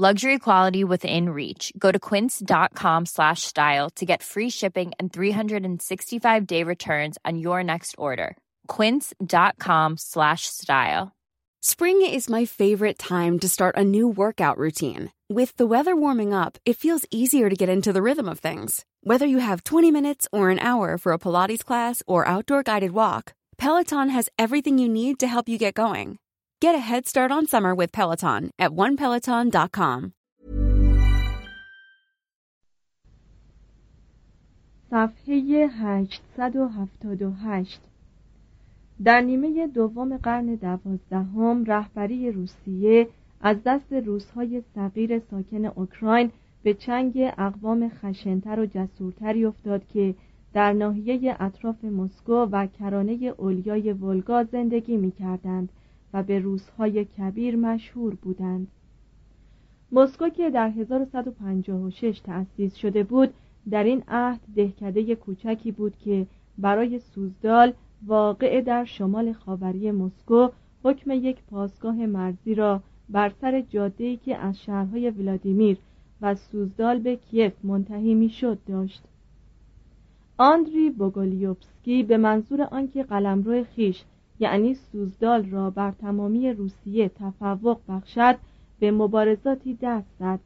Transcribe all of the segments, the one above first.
Luxury quality within reach. Go to quince.com slash style to get free shipping and 365 day returns on your next order. Quince.com slash style. Spring is my favorite time to start a new workout routine. With the weather warming up, it feels easier to get into the rhythm of things. Whether you have 20 minutes or an hour for a Pilates class or outdoor guided walk, Peloton has everything you need to help you get going. Get a head start on summer with Peloton at onepeloton.com. صفحه 878 در نیمه دوم قرن دوازدهم رهبری روسیه از دست روسهای صغیر ساکن اوکراین به چنگ اقوام خشنتر و جسورتری افتاد که در ناحیه اطراف مسکو و کرانه اولیای ولگا زندگی می کردند و به روزهای کبیر مشهور بودند. مسکو که در 1156 تأسیس شده بود در این عهد دهکده کوچکی بود که برای سوزدال واقع در شمال خاوری مسکو حکم یک پاسگاه مرزی را بر سر جاده‌ای که از شهرهای ولادیمیر و سوزدال به کیف منتهی می‌شد داشت. آندری بوگولیوفسکی به منظور آنکه قلمرو خیش یعنی سوزدال را بر تمامی روسیه تفوق بخشد به مبارزاتی دست زد.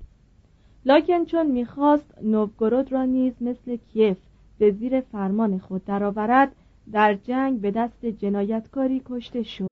لاکن چون می‌خواست نوگورود را نیز مثل کیف به زیر فرمان خود درآورد در جنگ به دست جنایتکاری کشته شد.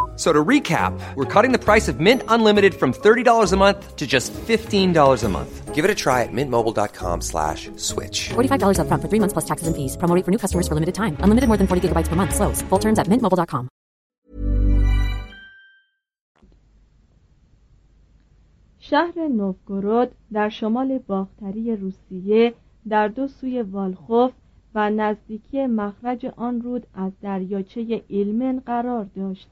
So to recap, we're cutting the price of Mint Unlimited from $30 a month to just $15 a month. Give it a try at mintmobile.com slash switch. $45 up front for three months plus taxes and fees. Promo rate for new customers for limited time. Unlimited more than 40 gigabytes per month. Slows. Full terms at mintmobile.com. شهر نوفگورود در شمال باختری روسیه در دو سوی والخوف و نزدیکی مخرج آن رود از دریاچه ایلمن قرار داشت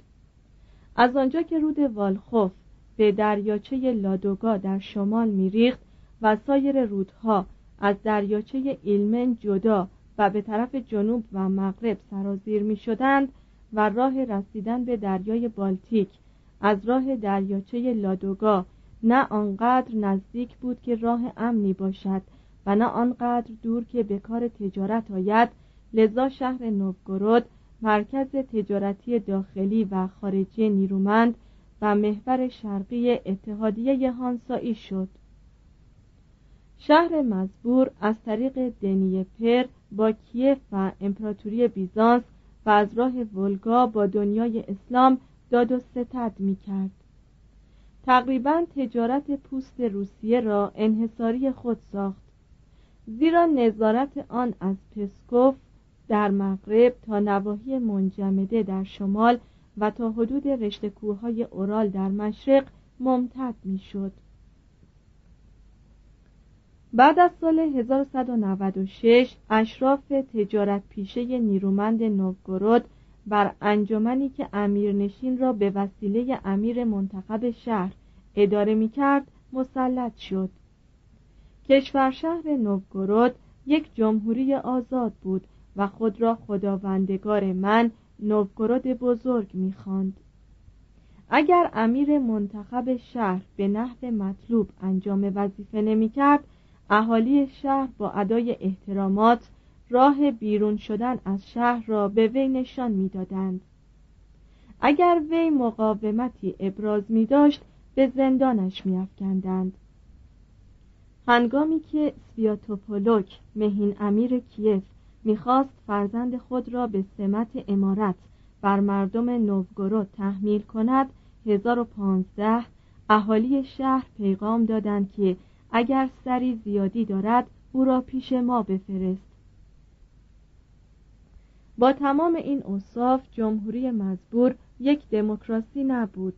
از آنجا که رود والخوف به دریاچه لادوگا در شمال میریخت و سایر رودها از دریاچه ایلمن جدا و به طرف جنوب و مغرب سرازیر می شدند و راه رسیدن به دریای بالتیک از راه دریاچه لادوگا نه آنقدر نزدیک بود که راه امنی باشد و نه آنقدر دور که به کار تجارت آید لذا شهر نوگورود مرکز تجارتی داخلی و خارجی نیرومند و محور شرقی اتحادیه هانسایی شد شهر مزبور از طریق دنیپر با کیف و امپراتوری بیزانس و از راه ولگا با دنیای اسلام داد و ستد می کرد. تقریبا تجارت پوست روسیه را انحصاری خود ساخت زیرا نظارت آن از پسکوف در مغرب تا نواحی منجمده در شمال و تا حدود رشته کوههای اورال در مشرق ممتد می‌شد. بعد از سال 1196 اشراف تجارت پیشه نیرومند نوگورود بر انجمنی که امیرنشین را به وسیله امیر منتخب شهر اداره می کرد مسلط شد کشور شهر نوگورود یک جمهوری آزاد بود و خود را خداوندگار من نوگورود بزرگ می‌خواند. اگر امیر منتخب شهر به نحو مطلوب انجام وظیفه نمی‌کرد اهالی شهر با ادای احترامات راه بیرون شدن از شهر را به وی نشان می‌دادند اگر وی مقاومتی ابراز می داشت به زندانش میافکندند هنگامی که سویاتوپولوک مهین امیر کیف می‌خواست فرزند خود را به سمت امارت بر مردم نوگورود تحمیل کند. 1015 اهالی شهر پیغام دادند که اگر سری زیادی دارد او را پیش ما بفرست. با تمام این اوصاف جمهوری مزبور یک دموکراسی نبود.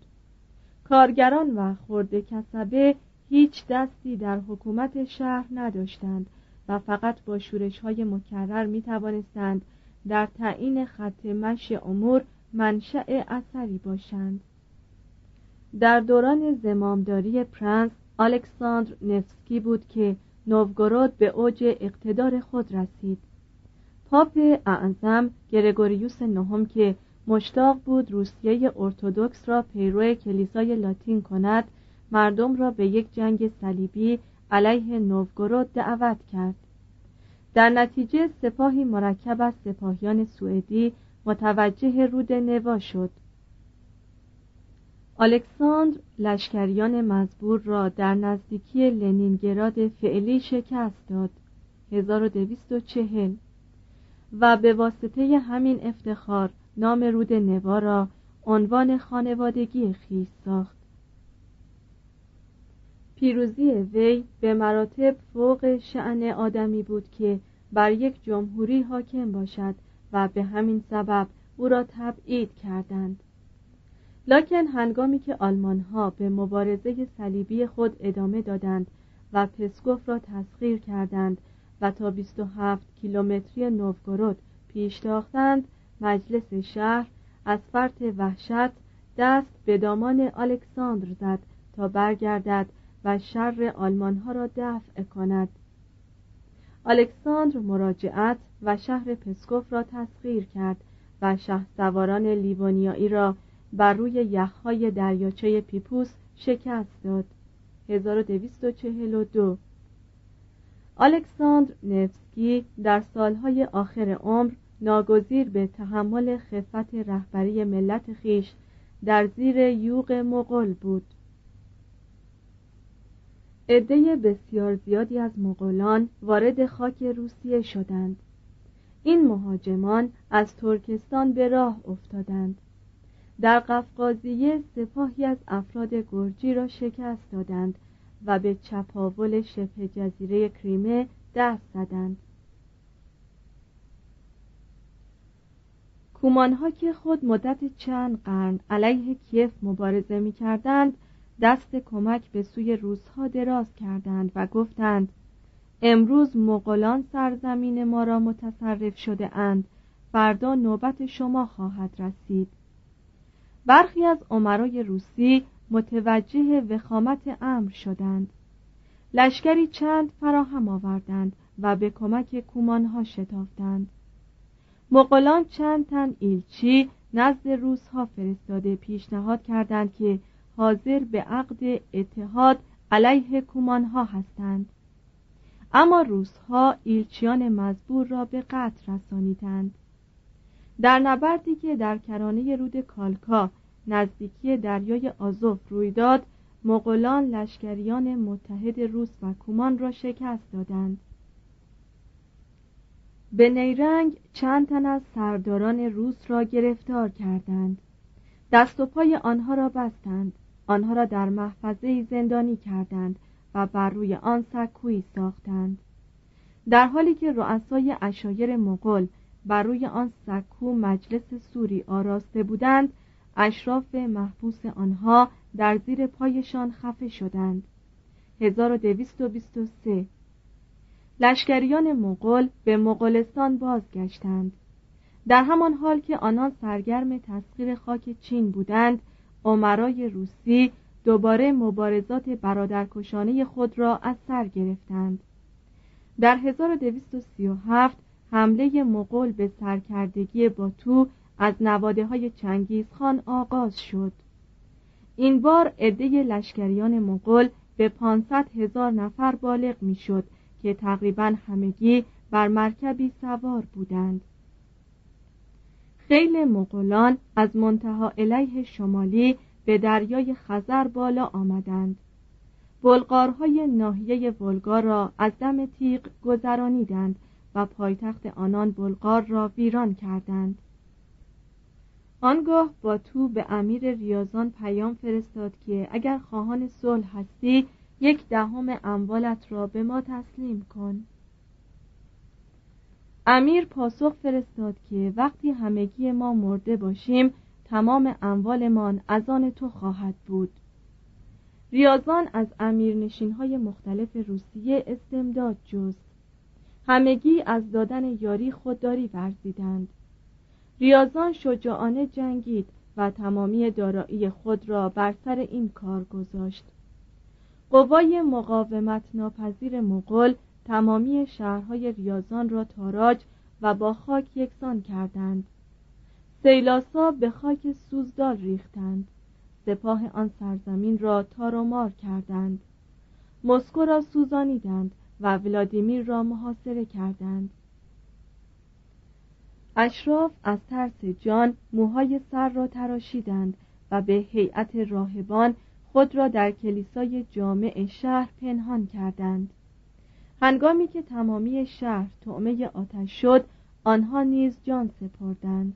کارگران و خورده کسبه هیچ دستی در حکومت شهر نداشتند. و فقط با شورش های مکرر می توانستند در تعیین خط مش امور منشأ اثری باشند. در دوران زمامداری پرنس الکساندر نفسکی بود که نوگورود به اوج اقتدار خود رسید. پاپ اعظم گرگوریوس نهم که مشتاق بود روسیه ارتودکس را پیرو کلیسای لاتین کند مردم را به یک جنگ صلیبی علیه نوگورود دعوت کرد. در نتیجه سپاهی مرکب از سپاهیان سوئدی متوجه رود نوا شد. الکساندر لشکریان مزبور را در نزدیکی لنینگراد فعلی شکست داد. 1240 و به واسطه همین افتخار نام رود نوا را عنوان خانوادگی خیش ساخت. پیروزی وی به مراتب فوق شعن آدمی بود که بر یک جمهوری حاکم باشد و به همین سبب او را تبعید کردند. لکن هنگامی که آلمان ها به مبارزه صلیبی خود ادامه دادند و پسکوف را تسخیر کردند و تا 27 کیلومتری نوگورود پیش تاختند مجلس شهر از فرط وحشت دست به دامان الکساندر زد تا برگردد و شر آلمان ها را دفع کند. الکساندر مراجعت و شهر پسکوف را تسخیر کرد و شه سواران لیوانیایی را بر روی یخهای دریاچه پیپوس شکست داد. 1242 الکساندر نفسکی در سالهای آخر عمر ناگزیر به تحمل خفت رهبری ملت خیش در زیر یوغ مغول بود. عده بسیار زیادی از مغولان وارد خاک روسیه شدند. این مهاجمان از ترکستان به راه افتادند. در قفقازیه سپاهی از افراد گرجی را شکست دادند و به چپاول شبه جزیره کریمه دست زدند. کومانها که خود مدت چند قرن علیه کیف مبارزه می کردند دست کمک به سوی روسها دراز کردند و گفتند امروز مغولان سرزمین ما را متصرف شده اند فردا نوبت شما خواهد رسید. برخی از عمرای روسی متوجه وخامت امر شدند. لشکری چند فراهم آوردند و به کمک کومانها شتافتند. مغولان چند تن ایلچی نزد روسها فرستاده پیشنهاد کردند که حاضر به عقد اتحاد علیه کومانها هستند. اما روسها ایلچیان مزبور را به قتل رسانیدند. در نبردی که در کرانه رود کالکا نزدیکی دریای آزوف روی داد مغولان لشکریان متحد روس و کومان را شکست دادند. به نیرنگ چند تن از سرداران روس را گرفتار کردند. دست و پای آنها را بستند. آنها را در محفظه زندانی کردند و بر روی آن سکویی ساختند. در حالی که رؤسای اشایر مغول بر روی آن سکو مجلس سوری آراسته بودند اشراف محبوس آنها در زیر پایشان خفه شدند. 1223 لشکریان مغول به مغولستان بازگشتند. در همان حال که آنان سرگرم تسخیر خاک چین بودند عمرای روسی دوباره مبارزات برادرکشانه خود را از سر گرفتند. در 1237 حمله مغول به سرکردگی باتو از نواده های چنگیز خان آغاز شد. این بار عده لشکریان مغول به 500 هزار نفر بالغ می‌شد که تقریبا همگی بر مرکبی سوار بودند. خیل مغولان از منتها علیه شمالی به دریای خزر بالا آمدند. بلغارهای ناحیه ولگا را از دم تیغ گذرانیدند و پایتخت آنان بلغار را ویران کردند. آنگاه با تو به امیر ریاضان پیام فرستاد که اگر خواهان صلح هستی یک دهم اموالت را به ما تسلیم کن. امیر پاسخ فرستاد که وقتی همگی ما مرده باشیم تمام اموالمان از آن تو خواهد بود. ریاضان از امیرنشین های مختلف روسیه استمداد جست. همگی از دادن یاری خودداری ورزیدند. ریاضان شجاعانه جنگید و تمامی دارایی خود را بر سر این کار گذاشت. قوای مقاومت ناپذیر مغول تمامی شهرهای ریاضان را تاراج و با خاک یکسان کردند. سیلاسا به خاک سوزدال ریختند. سپاه آن سرزمین را تارومار کردند. مسکو را سوزانیدند و ولادیمیر را محاصره کردند. اشراف از ترس جان موهای سر را تراشیدند و به هیئت راهبان خود را در کلیسای جامع شهر پنهان کردند. هنگامی که تمامی شهر طعمه آتش شد آنها نیز جان سپردند.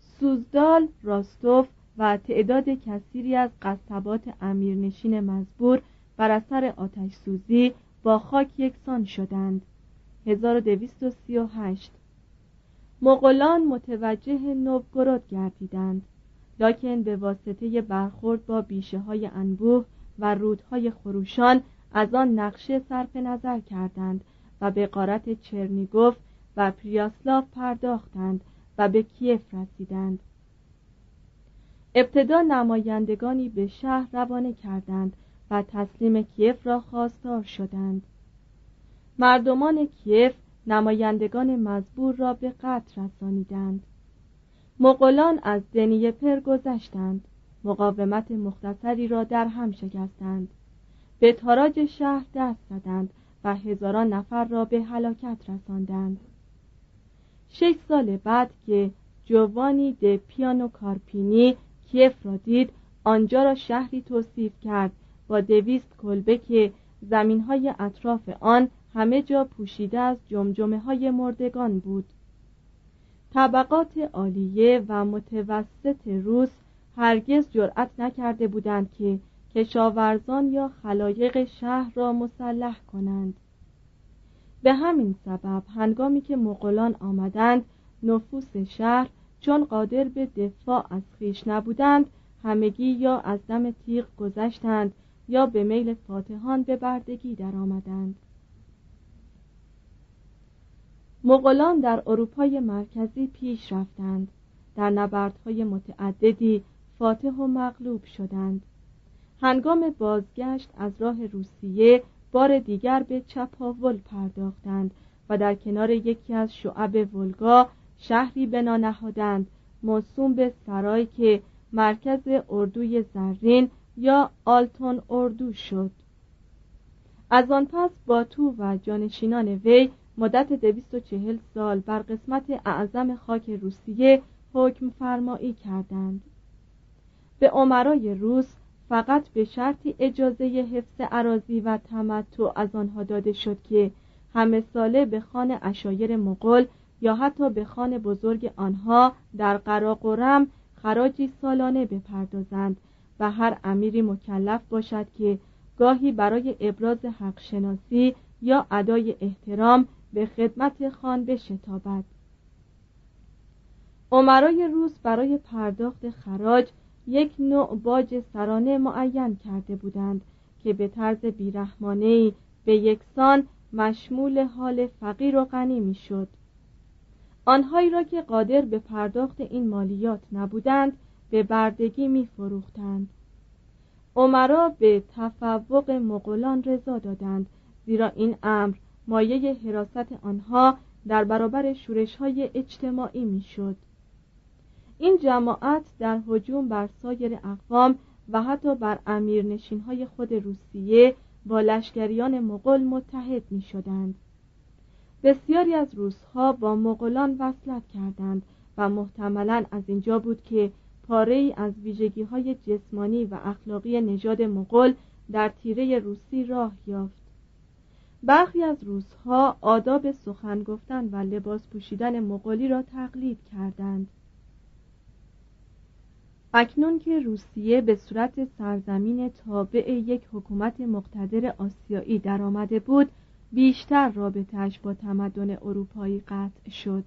سوزدال راستوف و تعداد کثیری از قصبات امیرنشین مزبور بر اثر آتش سوزی با خاک یکسان شدند. 1238 مغولان متوجه نوگورود گردیدند. لکن به واسطه برخورد با بیشه های انبوه و رودهای خروشان از آن نقشه صرف نظر کردند و به قارت چرنیگوف و پریاسلاف پرداختند و به کیف رسیدند. ابتدا نمایندگانی به شهر روانه کردند و تسلیم کیف را خواستار شدند. مردمان کیف نمایندگان مزبور را به قتل رسانیدند. مغولان از دنیه پر گذشتند. مقاومت مختصری را در هم شکستند. به تاراج شهر دست زدند و هزاران نفر را به هلاکت رساندند. شش سال بعد که جوانی د پیانو کارپینی کیف را دید آنجا را شهری توصیف کرد با دویست کلبه که زمین های اطراف آن همه جا پوشیده از جمجمه های مردگان بود. طبقات عالیه و متوسط روس هرگز جرأت نکرده بودند که کشاورزان یا خلایق شهر را مسلح کنند. به همین سبب هنگامی که مغولان آمدند نفوس شهر چون قادر به دفاع از خیش نبودند همگی یا از دم تیغ گذشتند یا به میل فاتحان به بردگی درآمدند. مغولان در اروپای مرکزی پیش رفتند. در نبردهای متعددی فاتح و مغلوب شدند. هنگام بازگشت از راه روسیه بار دیگر به چپاول پرداختند و در کنار یکی از شعب ولگا شهری بنا نهادند موسوم به سرای که مرکز اردوی زرین یا آلتون اردو شد. از آن پس باتو و جانشینان وی مدت 240 سال بر قسمت اعظم خاک روسیه حکم فرمایی کردند. به عمرای روس فقط به شرطی اجازه حفظ عراضی و تمتع از آنها داده شد که همه ساله به خان اشایر مغول یا حتی به خان بزرگ آنها در قراقرم خراجی سالانه بپردازند و هر امیری مکلف باشد که گاهی برای ابراز حق شناسی یا ادای احترام به خدمت خان بشتابد. عمرای روس برای پرداخت خراج یک نوع باج سرانه معین کرده بودند که به طرز بیرحمانه به یکسان مشمول حال فقیر و غنی می‌شد آنهایی را که قادر به پرداخت این مالیات نبودند به بردگی می فروختند عمرا به تفوق مغولان رضا دادند زیرا این امر مایه حراست آنها در برابر شورش های اجتماعی می‌شد. این جماعت در حجوم بر سایر اقوام و حتی بر امیرنشین های خود روسیه با لشکریان مغول متحد می شدند. بسیاری از روسها با مغولان وصلت کردند و محتملا از اینجا بود که پاره ای از ویژگی های جسمانی و اخلاقی نژاد مغول در تیره روسی راه یافت برخی از روسها آداب سخن گفتن و لباس پوشیدن مغولی را تقلید کردند اکنون که روسیه به صورت سرزمین تابع یک حکومت مقتدر آسیایی درآمده بود بیشتر رابطهش با تمدن اروپایی قطع شد.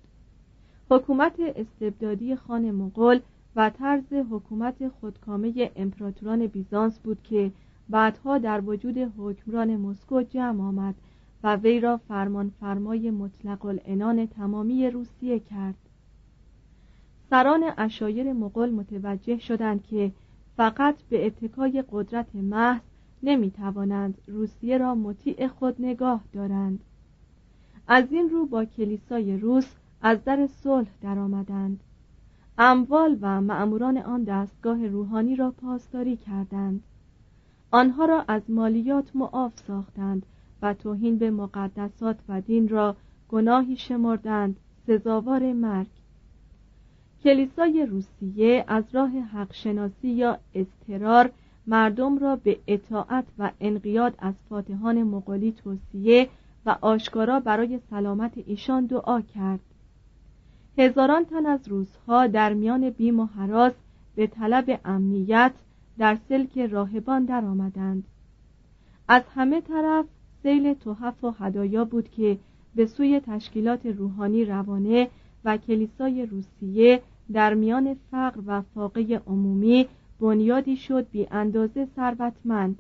حکومت استبدادی خان مغول و طرز حکومت خودکامه امپراتوران بیزانس بود که بعدها در وجود حکمران مسکو جمع آمد و وی را فرمان فرمای مطلق العنان تمامی روسیه کرد. سران اشایر مغول متوجه شدند که فقط به اتکای قدرت محض نمی توانند روسیه را مطیع خود نگاه دارند. از این رو با کلیسای روس از در صلح درآمدند. اموال و معموران آن دستگاه روحانی را پاسداری کردند. آنها را از مالیات معاف ساختند و توهین به مقدسات و دین را گناهی شمردند. سزاوار مرگ. کلیسای روسیه از راه حق شناسی یا استرار مردم را به اطاعت و انقیاد از فاتحان مغولی توصیه و آشکارا برای سلامت ایشان دعا کرد. هزاران تن از روزها در میان بیم و حراس به طلب امنیت در سلک راهبان درآمدند. از همه طرف سیل تحف و هدایا بود که به سوی تشکیلات روحانی روانه و کلیسای روسیه در میان فقر و فاقه عمومی بنیادی شد بی اندازه ثروتمند.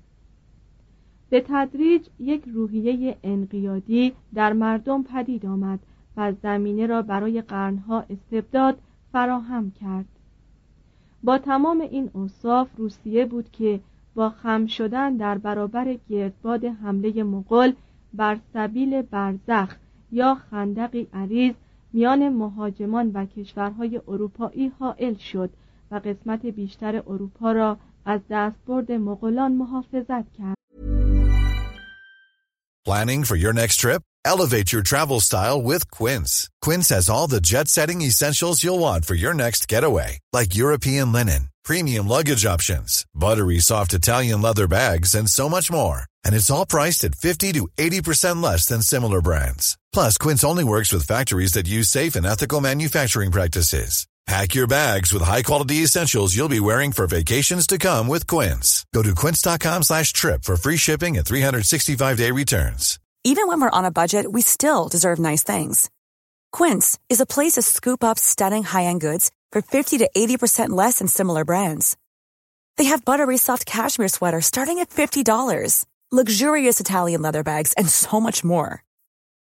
به تدریج یک روحیه انقیادی در مردم پدید آمد و زمینه را برای قرنها استبداد فراهم کرد. با تمام این اوصاف روسیه بود که با خم شدن در برابر گردباد حمله مغول بر سبیل برزخ یا خندقی عریض میان مهاجمان و کشورهای اروپایی حائل شد و قسمت بیشتر اروپا را از دستبرد مغولان محافظت کرد. Planning for your next trip? Elevate your travel style with Quince. Quince has all the jet-setting essentials you'll want for your next getaway, like European linen, premium luggage options, buttery soft Italian leather bags, and so much more. And it's all priced at 50 to 80% less than similar brands. Plus, Quince only works with factories that use safe and ethical manufacturing practices. Pack your bags with high-quality essentials you'll be wearing for vacations to come with Quince. Go to quince.com slash trip for free shipping and 365-day returns. Even when we're on a budget, we still deserve nice things. Quince is a place to scoop up stunning high-end goods for 50 to 80% less than similar brands. They have buttery soft cashmere sweaters starting at $50, luxurious Italian leather bags, and so much more.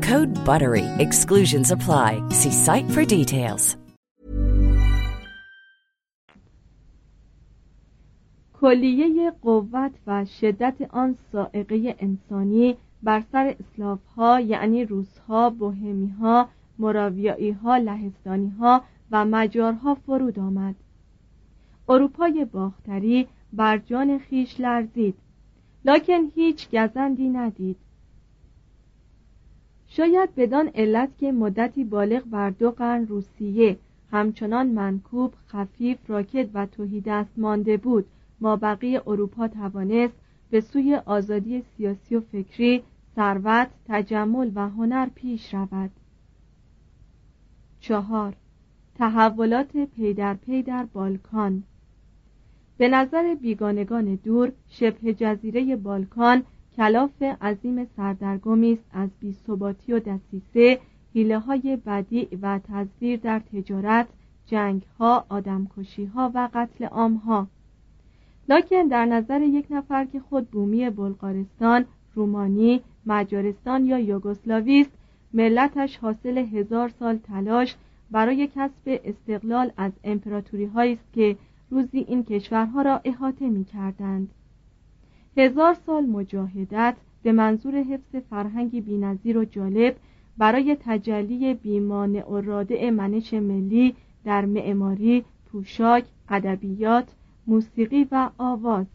Code BUTTERY. Exclusions apply. See site for details. کلیه قوت و شدت آن سائقه انسانی بر سر اسلاف ها یعنی روس ها، بوهمی ها، مراویایی ها، لهستانی ها و مجارها فرود آمد. اروپای باختری بر جان خیش لرزید لکن هیچ گزندی ندید شاید بدان علت که مدتی بالغ بر دو قرن روسیه همچنان منکوب خفیف راکد و تهی دست مانده بود. اما بقیه اروپا توانست به سوی آزادی سیاسی و فکری ثروت تجمل و هنر پیش رود. چهار. تحولات پی در پی در بالکان. به نظر بیگانگان دور شبه جزیره بالکان کلاف عظیم سردرگمی است از بیثباتی و دسیسه حیله های بدی و تزویر در تجارت جنگ ها و قتل عام ها لکن در نظر یک نفر که خود بومی بلغارستان رومانی مجارستان یا یوگسلاوی است ملتش حاصل هزار سال تلاش برای کسب استقلال از امپراتوری است که روزی این کشورها را احاطه می کردند هزار سال مجاهدت به منظور حفظ فرهنگی بینظیر و جالب برای تجلی بیمانع و رادع منش ملی در معماری، پوشاک، ادبیات، موسیقی و آواز.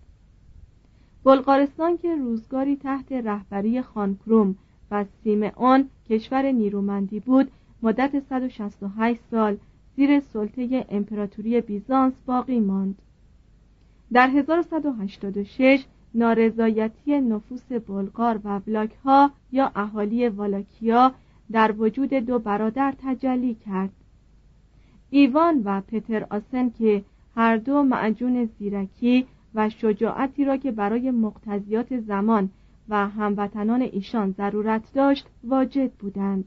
بلغارستان که روزگاری تحت رهبری خانکروم و سیمئون کشور نیرومندی بود مدت 168 سال زیر سلطه امپراتوری بیزانس باقی ماند. در 1186 نارضایتی نفوس بلغار و ولاک ها یا اهالی والاکیا در وجود دو برادر تجلی کرد. ایوان و پتر آسن که هر دو معجون زیرکی و شجاعتی را که برای مقتضیات زمان و هموطنان ایشان ضرورت داشت واجد بودند.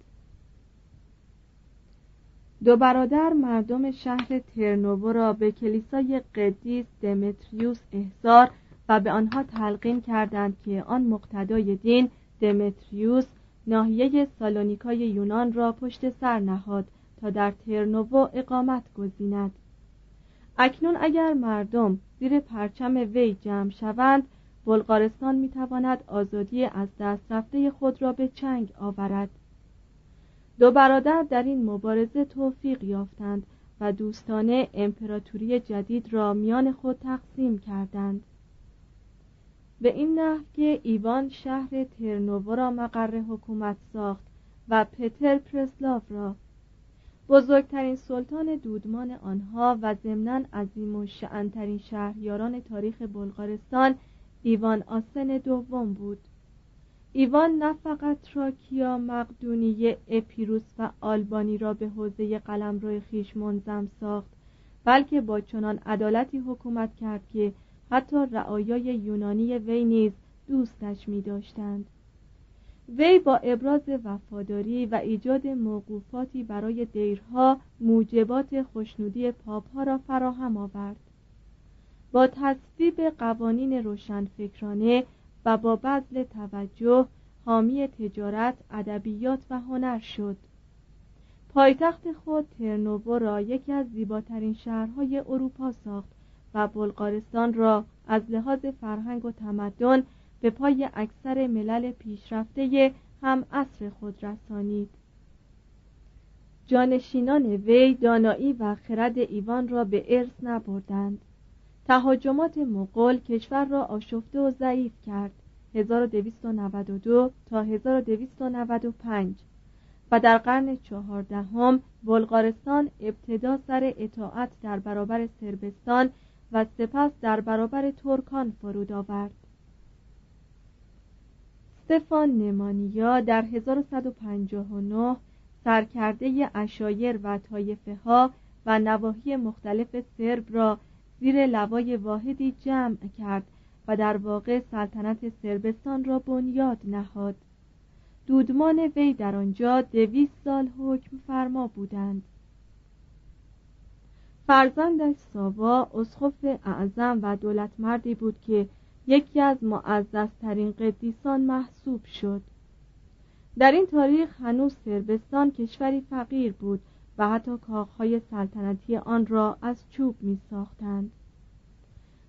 دو برادر مردم شهر ترنوو را به کلیسای قدیس دمتریوس احضار و به آنها تلقین کردند که آن مقتدای دین دمتریوس ناحیه سالونیکای یونان را پشت سر نهاد تا در ترنوو اقامت گزیند. اکنون اگر مردم زیر پرچم وی جمع شوند بلغارستان می‌تواند آزادی از دست رفته خود را به چنگ آورد. دو برادر در این مبارزه توفیق یافتند و دوستانه امپراتوری جدید را میان خود تقسیم کردند. به این نحو که ایوان شهر ترنوو را مقر حکومت ساخت و پتر پرسلاف را. بزرگترین سلطان دودمان آنها و ضمنا عظیم و شعنترین شهریاران تاریخ بلغارستان ایوان آسن دوم بود. ایوان نه فقط تراکیا مقدونیه اپیروس و آلبانی را به حوزه قلمرو خیش منظم ساخت بلکه با چنان عدالتی حکومت کرد که حتی رعایای یونانی وی نیز دوستش می داشتند وی با ابراز وفاداری و ایجاد موقوفاتی برای دیرها موجبات خوشنودی پاپها را فراهم آورد. با تصویب قوانین روشنفکرانه و با بذل توجه حامی تجارت ادبیات و هنر شد. پایتخت خود ترنوو را یکی از زیباترین شهرهای اروپا ساخت و بلغارستان را از لحاظ فرهنگ و تمدن به پای اکثر ملل پیشرفته هم عصر خود رسانید. جانشینان وی دانایی و خرد ایوان را به ارث نبردند. تهاجمات مغول کشور را آشفته و ضعیف کرد. 1292 تا 1295 و در قرن چهاردهم بلغارستان ابتدا سر اطاعت در برابر سربستان و سپس در برابر ترکان فرود آورد. استفان نمانیا در 1159 سرکرده اشایر و طایفه ها و نواحی مختلف سرب را زیر لوای واحدی جمع کرد و در واقع سلطنت سربستان را بنیاد نهاد. دودمان وی در آنجا دویست سال حکم فرما بودند. فرزندش ساوا اسخف اعظم و دولتمردی بود که یکی از معززترین قدیسان محسوب شد. در این تاریخ هنوز سربستان کشوری فقیر بود و حتی کاخهای سلطنتی آن را از چوب می ساختند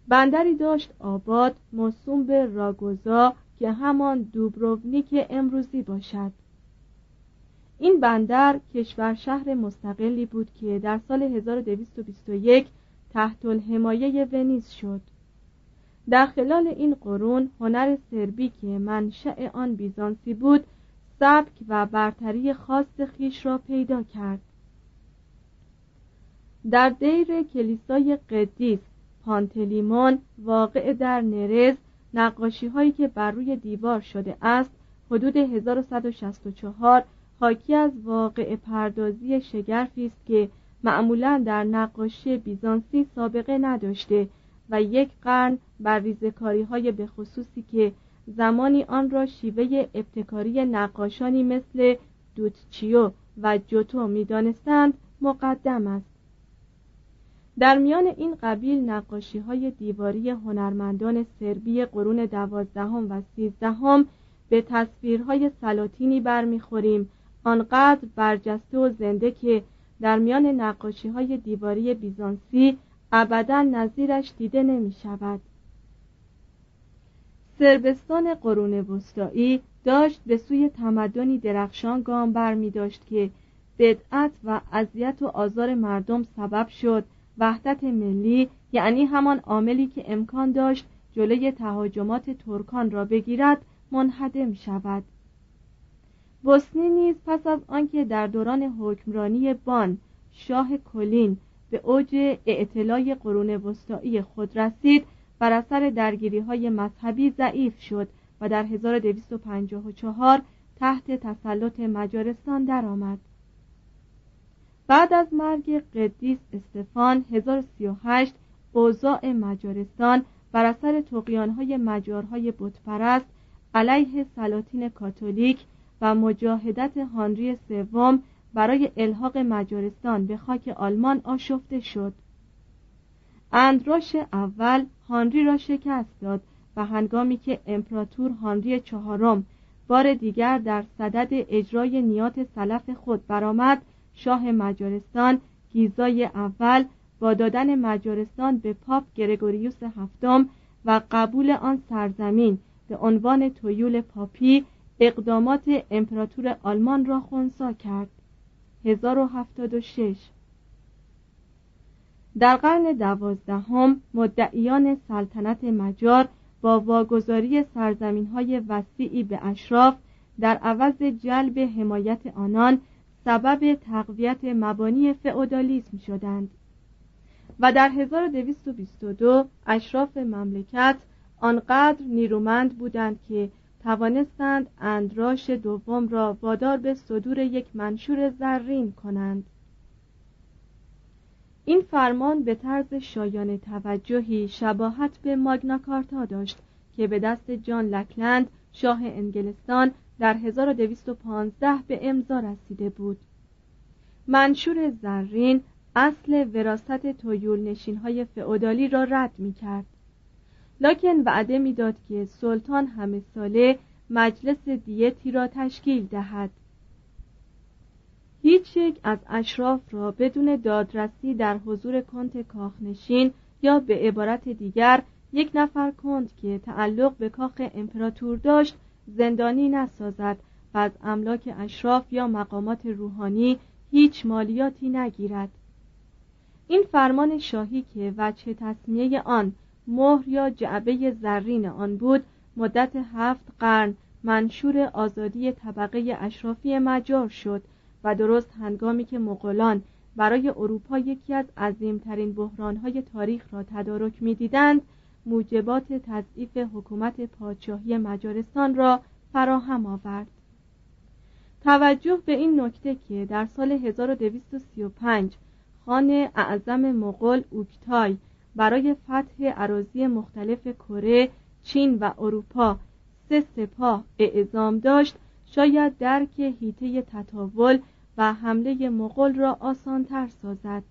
بندری داشت آباد موسوم به راگوزا که همان دوبروونیک امروزی باشد. این بندر کشور شهر مستقلی بود که در سال 1221 تحت الحمایه ونیز شد. در خلال این قرون هنر سربی که منشأ آن بیزانسی بود سبک و برتری خاص خیش را پیدا کرد. در دیر کلیسای قدیس پانتلیمون واقع در نرز نقاشی هایی که بر روی دیوار شده است حدود 1164 حاکی از واقع پردازی شگرفی است که معمولا در نقاشی بیزانسی سابقه نداشته و یک قرن بر ریزکاری های بخصوصی که زمانی آن را شیوه ابتکاری نقاشانی مثل دوتچیو و جوتو می‌دانستند مقدم است. در میان این قبیل نقاشی های دیواری هنرمندان سربی قرون دوازدهم و سیزدهم به تصویرهای سلاطینی برمیخوریم آنقدر برجسته و زنده که در میان نقاشی های دیواری بیزانسی ابدا نظیرش دیده نمی شود سربستان قرون وسطایی داشت به سوی تمدنی درخشان گام بر می داشت که بدعت و اذیت و آزار مردم سبب شد. وحدت ملی یعنی همان عاملی که امکان داشت جلوی تهاجمات ترکان را بگیرد منهدم شود. بوسنی نیز پس از آنکه در دوران حکمرانی بان شاه کلین به اوج اعتلای قرون وسطایی خود رسید بر اثر درگیری های مذهبی ضعیف شد و در 1254 تحت تسلط مجارستان درآمد. بعد از مرگ قدیس استفان 1038 اوضاع مجارستان بر اثر های مجارهای بتپرست علیه سلاطین کاتولیک و مجاهدت هانری سوم برای الحاق مجارستان به خاک آلمان آشفته شد. اندراش اول هانری را شکست داد و هنگامی که امپراتور هانری چهارم بار دیگر در صدد اجرای نیات سلف خود برآمد شاه مجارستان گیزای اول با دادن مجارستان به پاپ گرگوریوس هفتم و قبول آن سرزمین به عنوان تیول پاپی اقدامات امپراتور آلمان را خونسا کرد. 1076 در قرن دوازدهم مدعیان سلطنت مجار با واگذاری سرزمین های وسیعی به اشراف در عوض جلب حمایت آنان سبب تقویت مبانی فئودالیسم شدند و در 1222 اشراف مملکت آنقدر نیرومند بودند که توانستند اندراش دوم را وادار به صدور یک منشور زرین کنند. این فرمان به طرز شایان توجهی شباهت به ماگناکارتا داشت که به دست جان لکلند شاه انگلستان در 1215 به امضا رسیده بود. منشور زرین اصل وراست تویول نشین های فعودالی را رد می کرد لکن وعده می‌داد که سلطان همه ساله مجلس دیتی را تشکیل دهد. هیچ یک از اشراف را بدون دادرسی در حضور کنت کاخنشین یا به عبارت دیگر یک نفر کند که تعلق به کاخ امپراتور داشت زندانی نسازد و از املاک اشراف یا مقامات روحانی هیچ مالیاتی نگیرد. این فرمان شاهی که وجه تصمیه آن مهر یا جعبه زرین آن بود مدت هفت قرن منشور آزادی طبقه اشرافی مجار شد و درست هنگامی که مغولان برای اروپا یکی از عظیمترین بحرانهای تاریخ را تدارک می‌دیدند موجبات تضعیف حکومت پادشاهی مجارستان را فراهم آورد. توجه به این نکته که در سال 1235 خان اعظم مغول اوکتای برای فتح عراضی مختلف کره، چین و اروپا سه سپاه اعزام داشت. شاید درک هیته تطاول و حمله مغول را آسانتر سازد.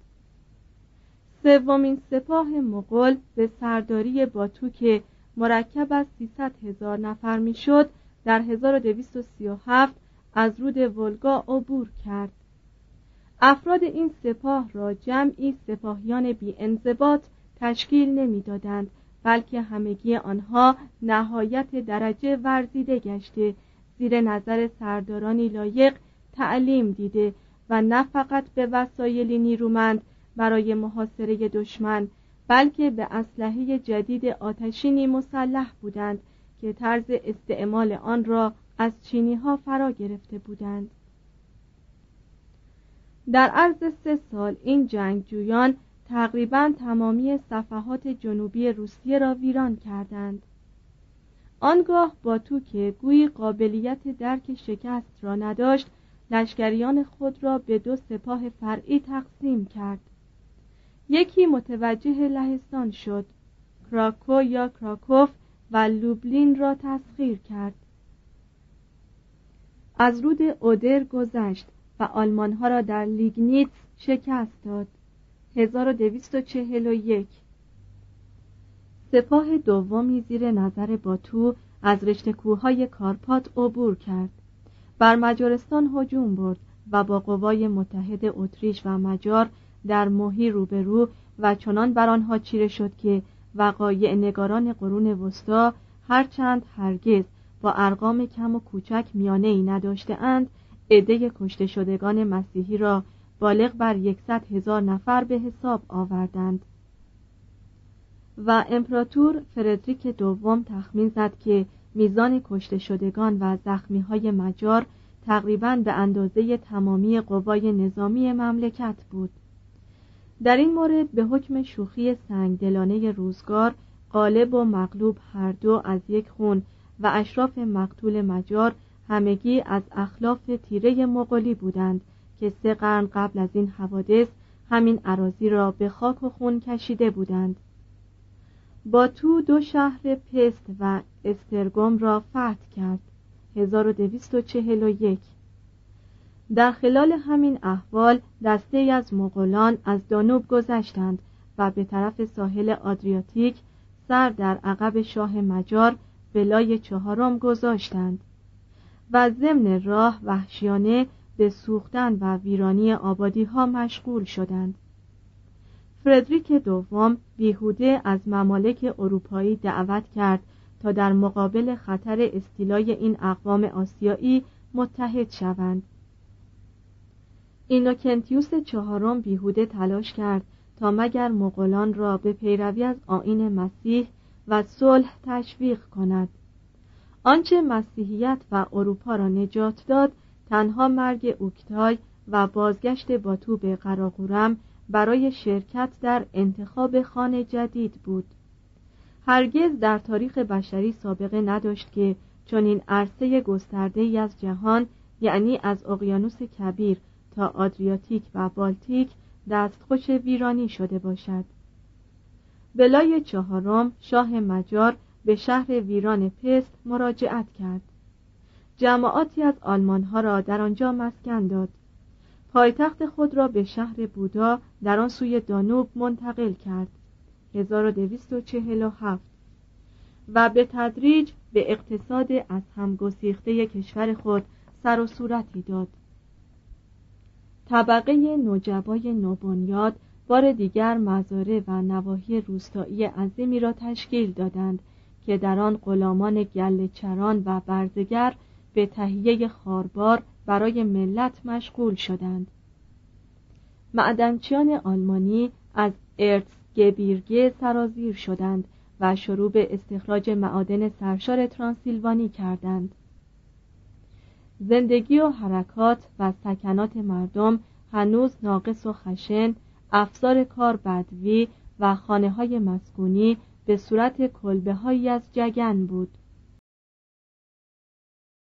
سومین سپاه مغول به سرداری باتو که مرکب از 300 هزار نفر می‌شد در 1237 از رود ولگا عبور کرد. افراد این سپاه را جمعی سپاهیان بی تشکیل نمی‌دادند بلکه همگی آنها نهایت درجه ورزیده گشته. زیر نظر سردارانی لایق تعلیم دیده و نه فقط به وسایلی نیرومند برای محاصره دشمن بلکه به اسلحه جدید آتشینی مسلح بودند که طرز استعمال آن را از چینی ها فرا گرفته بودند. در عرض سه سال این جنگجویان تقریبا تمامی صفحات جنوبی روسیه را ویران کردند. آنگاه با تو که گویی قابلیت درک شکست را نداشت لشکریان خود را به دو سپاه فرعی تقسیم کرد. یکی متوجه لهستان شد. کراکو یا کراکوف و لوبلین را تسخیر کرد. از رود اودر گذشت و آلمانها را در لیگنیتس شکست داد. 1241 سپاه دومی زیر نظر باتو از رشته کوههای کارپات عبور کرد. بر مجارستان هجوم برد و با قوای متحد اتریش و مجار در ماهی روبرو و چنان بر آنها چیره شد که وقایع نگاران قرون وسطا هرچند هرگز با ارقام کم و کوچک میانه ای نداشته اند عده کشته شدگان مسیحی را بالغ بر یکصد هزار نفر به حساب آوردند. و امپراتور فردریک دوم تخمین زد که میزان کشته شدگان و زخمی های مجار تقریبا به اندازه تمامی قوای نظامی مملکت بود. در این مورد به حکم شوخی سنگدلانه روزگار غالب و مغلوب هر دو از یک خون و اشراف مقتول مجار همگی از اخلاف تیره مغولی بودند که سه قرن قبل از این حوادث همین عراضی را به خاک و خون کشیده بودند. با تو دو شهر پست و استرگوم را فتح کرد. 1241 در خلال همین احوال دسته از مغولان از دانوب گذشتند و به طرف ساحل آدریاتیک سر در عقب شاه مجار بلای چهارم گذاشتند و ضمن راه وحشیانه به سوختن و ویرانی آبادی ها مشغول شدند. فردریک دوم بیهوده از ممالک اروپایی دعوت کرد تا در مقابل خطر استیلای این اقوام آسیایی متحد شوند. اینوکنتیوس چهارم بیهوده تلاش کرد تا مگر مغولان را به پیروی از آین مسیح و صلح تشویق کند. آنچه مسیحیت و اروپا را نجات داد تنها مرگ اوکتای و بازگشت باتو به قراقورم برای شرکت در انتخاب خانه جدید بود. هرگز در تاریخ بشری سابقه نداشت که چنین عرصه گسترده ای از جهان یعنی از اقیانوس کبیر تا آدریاتیک و بالتیک دستخوش ویرانی شده باشد. بلای چهارم شاه مجار به شهر ویران پست مراجعت کرد. جماعاتی از آلمانها را در آنجا مسکن داد. پایتخت خود را به شهر بودا در آن سوی دانوب منتقل کرد. 1247 و به تدریج به اقتصاد از هم گسیخته کشور خود سر و صورتی داد. طبقه نوجبای نوبنیاد بار دیگر مزاره و نواحی روستایی عظیمی را تشکیل دادند که در آن غلامان گله چران و برزگر به تهیه خاربار برای ملت مشغول شدند. معدنچیان آلمانی از ارتس گبیرگه سرازیر شدند و شروع به استخراج معادن سرشار ترانسیلوانی کردند. زندگی و حرکات و سکنات مردم هنوز ناقص و خشن افزار کار بدوی و خانه های مسکونی به صورت کلبه هایی از جگن بود.